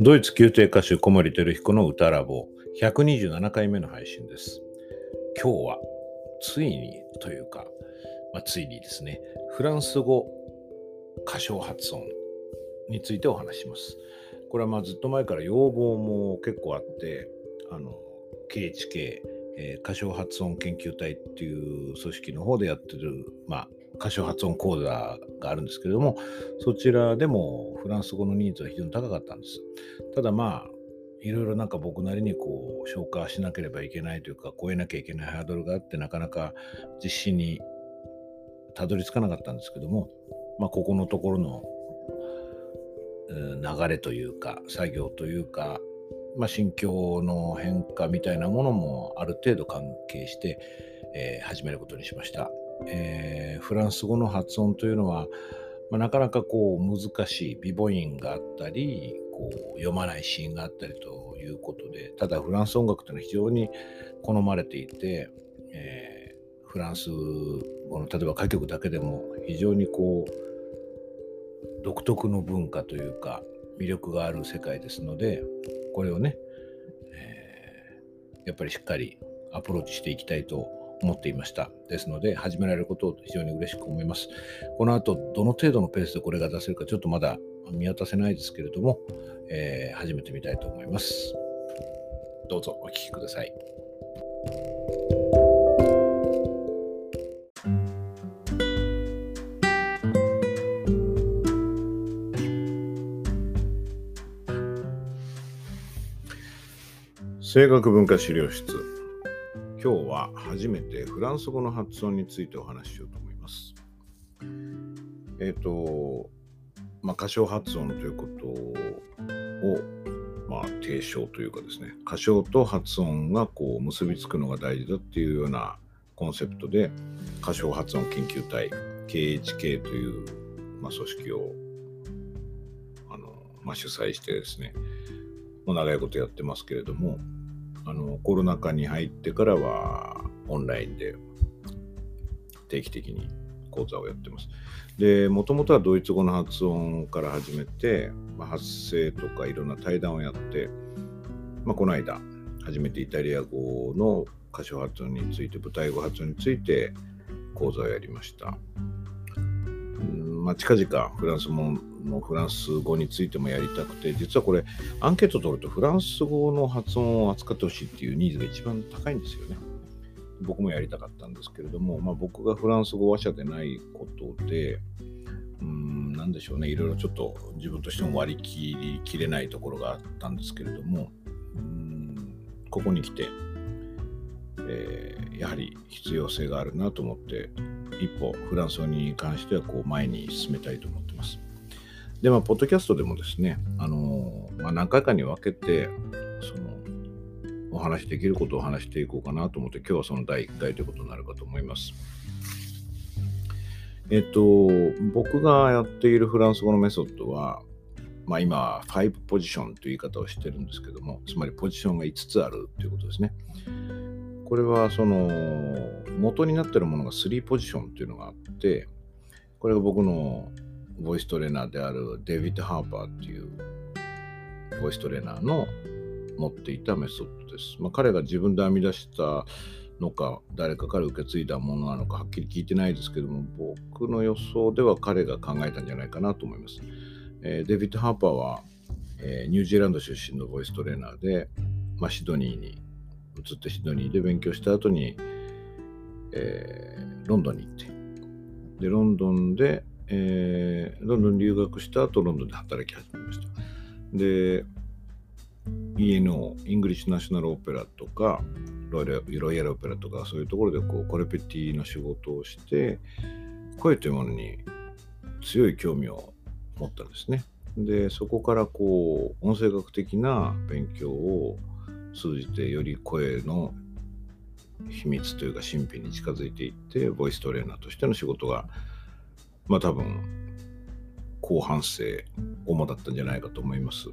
ドイツ宮廷歌手小森照彦の歌ラボ127回目の配信です。今日はついにというか、まあ、ついにですね、フランス語歌唱発音についてお話します。これはまあずっと前から要望も結構あって、あの KHK、えー、歌唱発音研究隊っていう組織の方でやってる、まあ、歌唱発音講座があるんですけれども、そちらでもフランス語のニーズは非常に高かったんです。ただまあ、いろいろなんか僕なりにこう消化しなければいけないというか、超えなきゃいけないハードルがあって、なかなか実施にたどり着かなかったんですけども、まあ、ここのところの流れというか、作業というか、まあ、心境の変化みたいなものもある程度関係して、えー、始めることにしました。えー、フランス語の発音というのは、まあ、なかなかこう難しいビボインがあったりこう読まないシーンがあったりということでただフランス音楽というのは非常に好まれていて、えー、フランス語の例えば歌曲だけでも非常にこう独特の文化というか魅力がある世界ですのでこれをね、えー、やっぱりしっかりアプローチしていきたいと思っていました。ですので、始められることを非常に嬉しく思います。この後、どの程度のペースでこれが出せるか、ちょっとまだ見渡せないですけれども、えー、始めてみたいと思います。どうぞお聴きください。声楽文化資料室今日は初めてフランス語の発音についてお話ししようと思います。えっ、ー、と、まあ、歌唱発音ということを、まあ、提唱というかですね、歌唱と発音がこう結びつくのが大事だっていうようなコンセプトで、歌唱発音研究隊、KHK という、まあ、組織をあの、まあ、主催してですね、もう長いことやってますけれども、あのコロナ禍に入ってからはオンラインで定期的に講座をやってます。で、もともとはドイツ語の発音から始めて、まあ、発声とかいろんな対談をやって、まあ、この間、初めてイタリア語の歌唱発音について、舞台語発音について講座をやりました。うんま、近々フランスものフランス語についてもやりたくて、実はこれ、アンケート取るとフランス語の発音を扱ってほしいっていうニーズが一番高いんですよね。僕もやりたかったんですけれども、まあ、僕がフランス語話者でないことで、うん、なでしょうね、いろいろちょっと自分としても割り切りきれないところがあったんですけれども、うんここに来て、えー、やはり必要性があるなと思って、一歩フランス語に関してはこう前に進めたいと思って。で、まあ、ポッドキャストでもですね、あのまあ、何回かに分けて、その、お話できることを話していこうかなと思って、今日はその第1回ということになるかと思います。えっと、僕がやっているフランス語のメソッドは、まあ、今、5ポジションという言い方をしてるんですけども、つまりポジションが5つあるということですね。これは、その、元になっているものが3ポジションというのがあって、これが僕のボイストレーナーであるデビッド・ハーパーっていうボイストレーナーの持っていたメソッドです。まあ、彼が自分で編み出したのか誰かから受け継いだものなのかはっきり聞いてないですけども僕の予想では彼が考えたんじゃないかなと思います。えー、デビッド・ハーパーは、えー、ニュージーランド出身のボイストレーナーで、まあ、シドニーに移ってシドニーで勉強した後に、えー、ロンドンに行ってでロンドンでえー、ロンドン留学した後、ロンドンで働き始めました。で、ENO、 English National Opera とか、 Royal Opera とか、そういうところでこうコレペティの仕事をして、声というものに強い興味を持ったんですね。で、そこからこう、音声学的な勉強を通じて、より声の秘密というか神秘に近づいていって、ボイストレーナーとしての仕事がまあ多分後半生主だったんじゃないかと思います。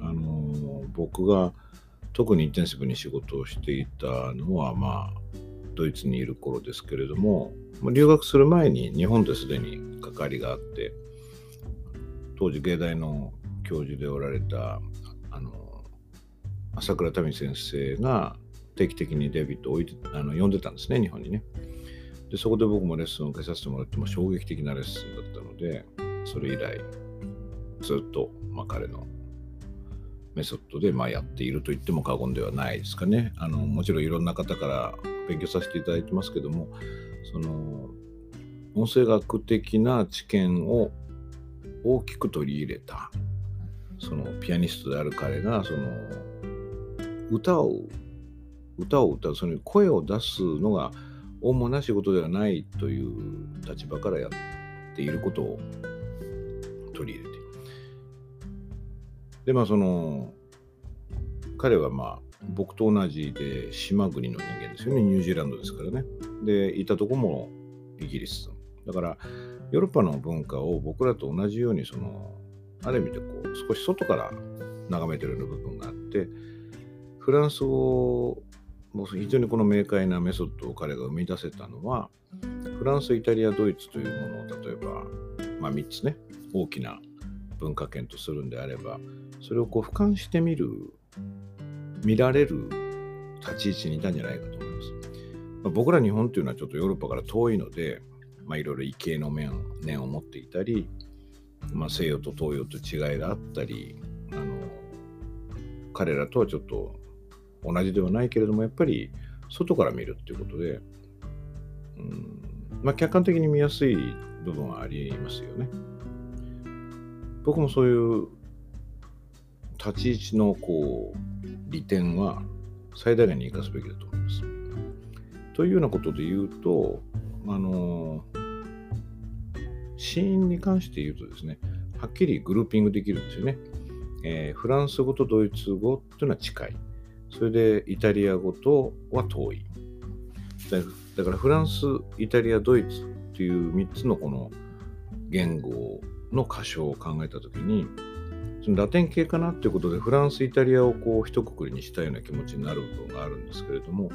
あの僕が特にインテンシブに仕事をしていたのはまあドイツにいる頃ですけれども留学する前に日本ですでに関わりがあって当時芸大の教授でおられたあの朝倉民先生が定期的にデビットを置いてあの呼んでたんですね、日本にね。で、そこで僕もレッスンを受けさせてもらっても衝撃的なレッスンだったので、それ以来、ずっと、まあ、彼のメソッドでまあやっていると言っても過言ではないですかね。あのもちろんいろんな方から勉強させていただいてますけども、その音声学的な知見を大きく取り入れた、そのピアニストである彼が、その歌を、歌を歌う、その声を出すのが主な仕事ではないという立場からやっていることを取り入れて。でまあその彼はまあ僕と同じで島国の人間ですよね。ニュージーランドですからね。でいたとこもイギリス。だからヨーロッパの文化を僕らと同じようにそのある意味でこう少し外から眺めてるような部分があってフランス語も非常にこの明快なメソッドを彼が生み出せたのはフランスイタリアドイツというものを例えば、まあ、3つね大きな文化圏とするんであればそれをこう俯瞰してみる見られる立ち位置にいたんじゃないかと思います。まあ、僕ら日本というのはちょっとヨーロッパから遠いので、まあ、いろいろ異形の面念を持っていたり、まあ、西洋と東洋と違いがあったりあの彼らとはちょっと同じではないけれどもやっぱり外から見るっていうことで、うんまあ、客観的に見やすい部分はありますよね。僕もそういう立ち位置のこう利点は最大限に生かすべきだと思います。というようなことで言うと、あの死因に関して言うとですね、はっきりグルーピングできるんですよね。えー、フランス語とドイツ語というのは近い。それでイタリア語とは遠い。だからフランス、イタリア、ドイツという3つのこの言語の箇所を考えたときに、そのラテン系かなっていうことで、フランス、イタリアをこう一括りにしたような気持ちになる部分があるんですけれども、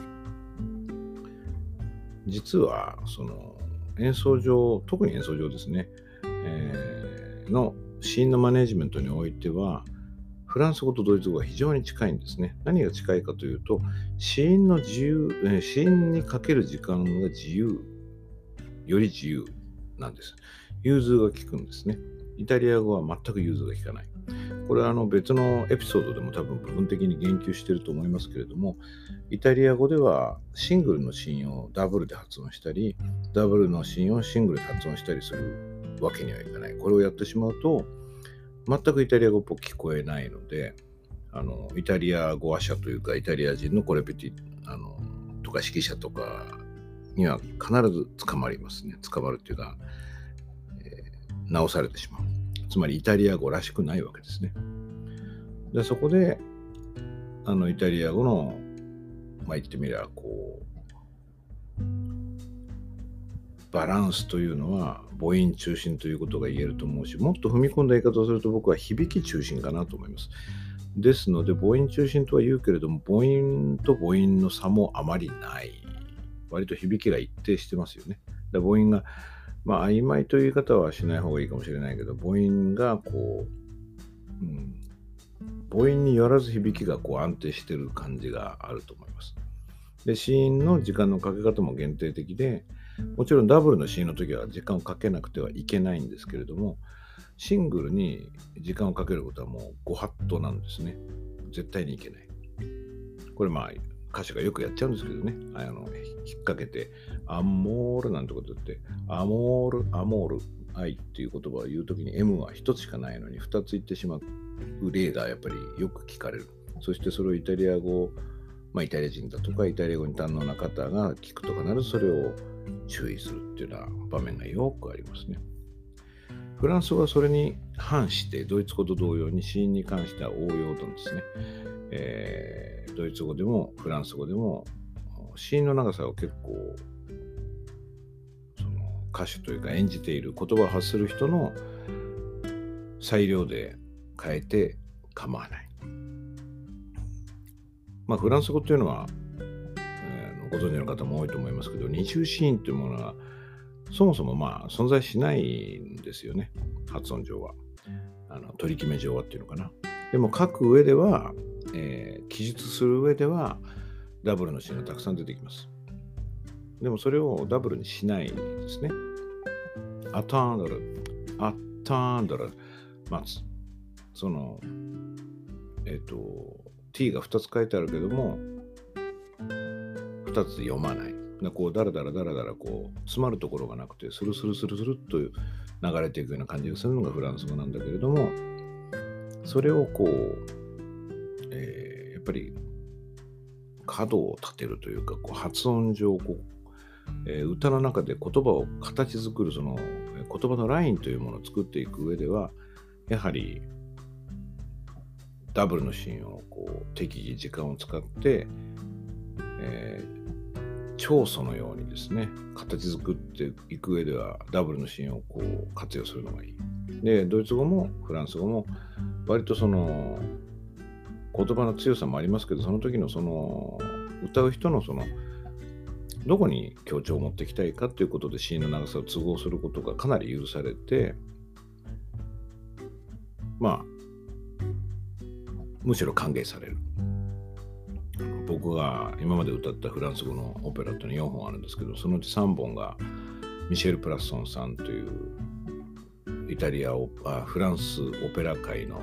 実はその演奏上、特に演奏上ですね、えー、のシーンのマネジメントにおいては、フランス語とドイツ語が非常に近いんですね。何が近いかというと、死因の自由、え、死因にかける時間が自由、より自由なんです。融通が効くんですね。イタリア語は全く融通が効かない。これはあの別のエピソードでも多分部分的に言及していると思いますけれども、イタリア語ではシングルのシーンをダブルで発音したり、ダブルのシーンをシングルで発音したりするわけにはいかない。これをやってしまうと、全くイタリア語っぽく聞こえないので、あのイタリア語話者というか、イタリア人のコレペティあのとか指揮者とかには必ず捕まりますね。捕まるっていうか、直されてしまう。つまりイタリア語らしくないわけですね。でそこであのイタリア語の、まあ、言ってみればこうバランスというのは母音中心ということが言えると思うしもっと踏み込んだ言い方をすると僕は響き中心かなと思います。ですので母音中心とは言うけれども母音と母音の差もあまりない。割と響きが一定してますよね。母音がまあ、曖昧という言い方はしない方がいいかもしれないけど、母音がこう、うん、母音によらず響きがこう安定してる感じがあると思います。で、子音の時間のかけ方も限定的で、もちろんダブルの子音の時は時間をかけなくてはいけないんですけれども、シングルに時間をかけることはもうご法度なんですね。絶対にいけない。これまあ歌手がよくやっちゃうんですけどね、あの引っ掛けて、アモールなんてこと言って、アモール、アモール、愛っていう言葉を言うときに M は1つしかないのに2つ言ってしまう例がやっぱりよく聞かれる。そしてそれをイタリア語、まあ、イタリア人だとかイタリア語に堪能な方が聞くと必ずそれを注意するっていうような場面がよくありますね。フランス語はそれに反してドイツ語と同様に死因に関しては応用なんですね。えー、ドイツ語でもフランス語でも死因の長さを結構その歌手というか演じている言葉を発する人の裁量で変えて構わない。まあフランス語というのは、えー、ご存知の方も多いと思いますけど二重子音というものはそもそもまあ存在しないんですよね発音上はあの取り決め上はっていうのかなでも書く上ではえー、記述する上ではダブルのシーンがたくさん出てきます。でもそれをダブルにしないですね。アタンドル、アタンドル、待つ。その、えっ、ー、と、t が2つ書いてあるけども、2つ読まない。こう、だらだらだらだら、こう、詰まるところがなくて、スルスルスルスルっと流れていくような感じがするのがフランス語なんだけれども、それをこう、えー、やっぱり角を立てるというか、こう発音上こう、えー、歌の中で言葉を形作るその言葉のラインというものを作っていく上ではやはりダブルのシーンをこう適宜時間を使って、えー、長素のようにですね形作っていく上ではダブルのシーンをこう活用するのがいい。でドイツ語もフランス語も割とその言葉の強さもありますけどその時のその歌う人のそのどこに強調を持っていきたいかということでシーンの長さを都合することがかなり許されてまあむしろ歓迎される。僕が今まで歌ったフランス語のオペラっていうのは4本あるんですけどそのうち3本がミシェル・プラッソンさんというイタリアオあフランスオペラ界の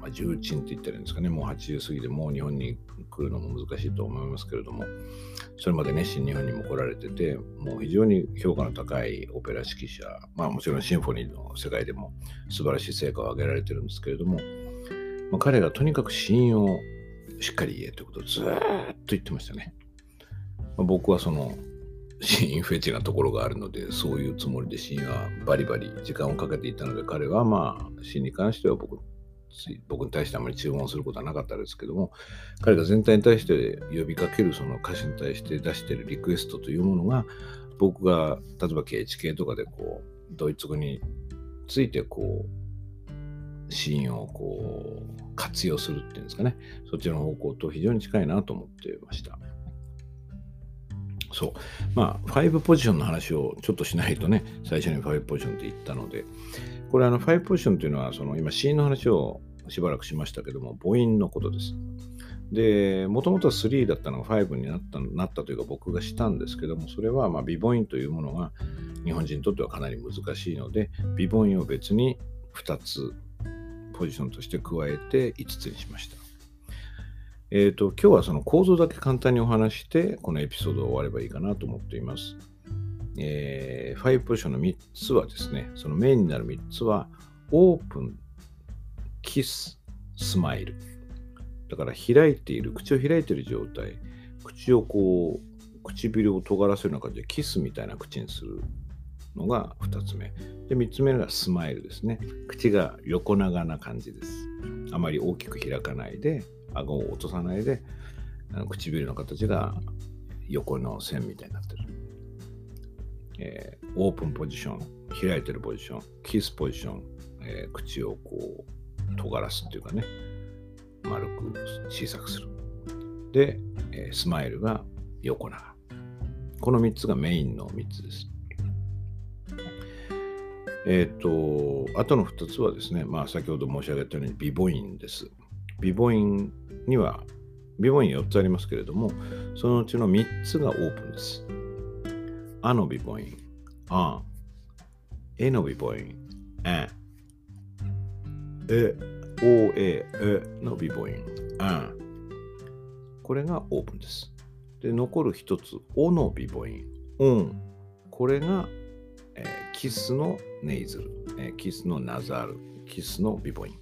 まあ、重鎮って言ったらいいんですかね、もう80過ぎてもう日本に来るのも難しいと思いますけれども、それまで熱心に日本にも来られてて、もう非常に評価の高いオペラ指揮者、まあもちろんシンフォニーの世界でも素晴らしい成果を上げられてるんですけれども、まあ、彼がとにかく信用をしっかり言えということをずっと言ってましたね。まあ、僕はそのシーンフェチなところがあるので、そういうつもりでシーンはバリバリ時間をかけていたので、彼はまあ、シーンに関しては僕僕に対してあまり注文することはなかったですけども彼が全体に対して呼びかけるその歌詞に対して出してるリクエストというものが僕が例えば KHK とかでこうドイツ語についてこうシーンをこう活用するっていうんですかねそっちの方向と非常に近いなと思ってました。そう。まあ、5ポジションの話をちょっとしないとね、最初に5ポジションって言ったので、これあの5ポジションというのは、その今シ、ーンの話をしばらくしましたけども、母音のことです。で、もともとは3だったのが5になったなったというか僕がしたんですけども、それはまあ美母音というものが日本人にとってはかなり難しいので、美母音を別に2つポジションとして加えて5つにしました。えっ、ー、と、今日はその構造だけ簡単にお話して、このエピソードを終わればいいかなと思っています。えー、5ポジションの3つはですね、そのメインになる3つは、オープン、キス、スマイル。だから開いている、口を開いている状態、口をこう、唇を尖らせるような感じでキスみたいな口にするのが2つ目。で、3つ目がスマイルですね。口が横長な感じです。あまり大きく開かないで、顎を落とさないで、唇の形が横の線みたいになってる。えー、オープンポジション、開いてるポジション、キスポジション、えー、口をこう尖らすっていうかね、丸く小さくする。で、えー、スマイルが横長。この3つがメインの3つです。えっ、ー、と、あとの2つはですね、まあ先ほど申し上げたようにビボインです。ビボインには、ビボイン4つありますけれども、そのうちの3つがオープンです。あのビボイン、あ、えのビボイン、え、え、お、え、えの鼻母音、あ。これがオープンです。で、残る一つ、おの鼻母音、オン。これが、キスの nasal、え、キスの nasale、キスの鼻母音。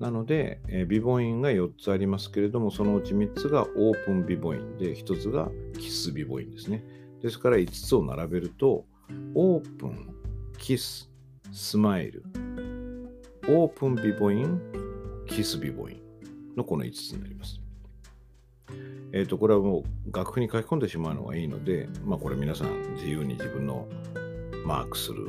なので、え、鼻母音が4つありますけれども、そのうち3つがオープン鼻母音で、1つがキス鼻母音ですね。ですから5つを並べると、オープン、キス、スマイル、オープンビボイン、キスビボインのこの5つになります。えっ、ー、と、これはもう楽譜に書き込んでしまうのがいいので、まあこれ皆さん自由に自分のマークする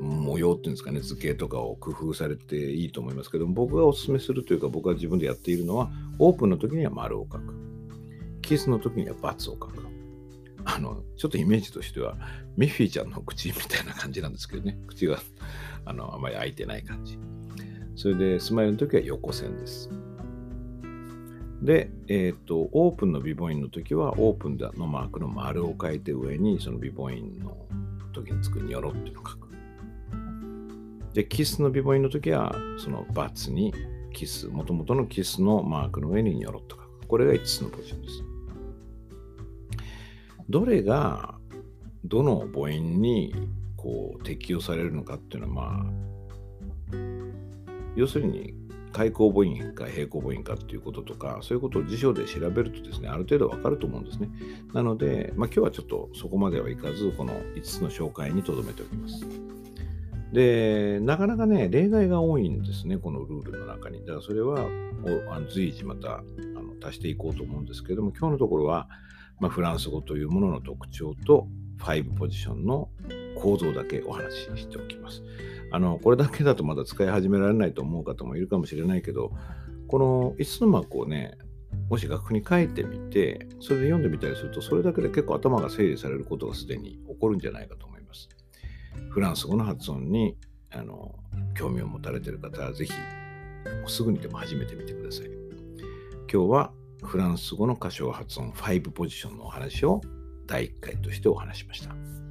模様っていうんですかね、図形とかを工夫されていいと思いますけど、僕がお勧めするというか、僕が自分でやっているのは、オープンの時には丸を書く。キスの時には×を書く。あの、ちょっとイメージとしては、ミッフィーちゃんの口みたいな感じなんですけどね。口があのあまり開いてない感じ。それで、スマイルの時は横線です。で、えっ、と、オープンのビボインの時は、オープンのマークの丸を書いて上に、そのビボインの時につくニョロっていうのを書く。で、キスのビボインの時は、そのバツにキス、もともとのキスのマークの上にニョロっと書く。これが5つのポジションです。どれがどの母音にこう適用されるのかっていうのはまあ要するに開口母音か平行母音かっていうこととかそういうことを辞書で調べるとですねある程度わかると思うんですね。なので、まあ、今日はちょっとそこまではいかずこの5つの紹介にとどめておきます。でなかなかね例外が多いんですねこのルールの中に。だからそれは随時またあの足していこうと思うんですけれども今日のところは、まあ、フランス語というものの特徴と5ポジションの構造だけお話ししておきます。あの、これだけだとまだ使い始められないと思う方もいるかもしれないけど、この5つのマークをね、もし楽譜に書いてみて、それで読んでみたりすると、それだけで結構頭が整理されることがすでに起こるんじゃないかと思います。フランス語の発音にあの興味を持たれてる方は、ぜひ、すぐにでも始めてみてください。今日はフランス語の歌唱発音5ポジションのお話を第1回としてお話しました。